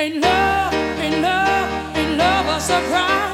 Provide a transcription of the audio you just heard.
Ain't love, ain't love, ain't love a surprise.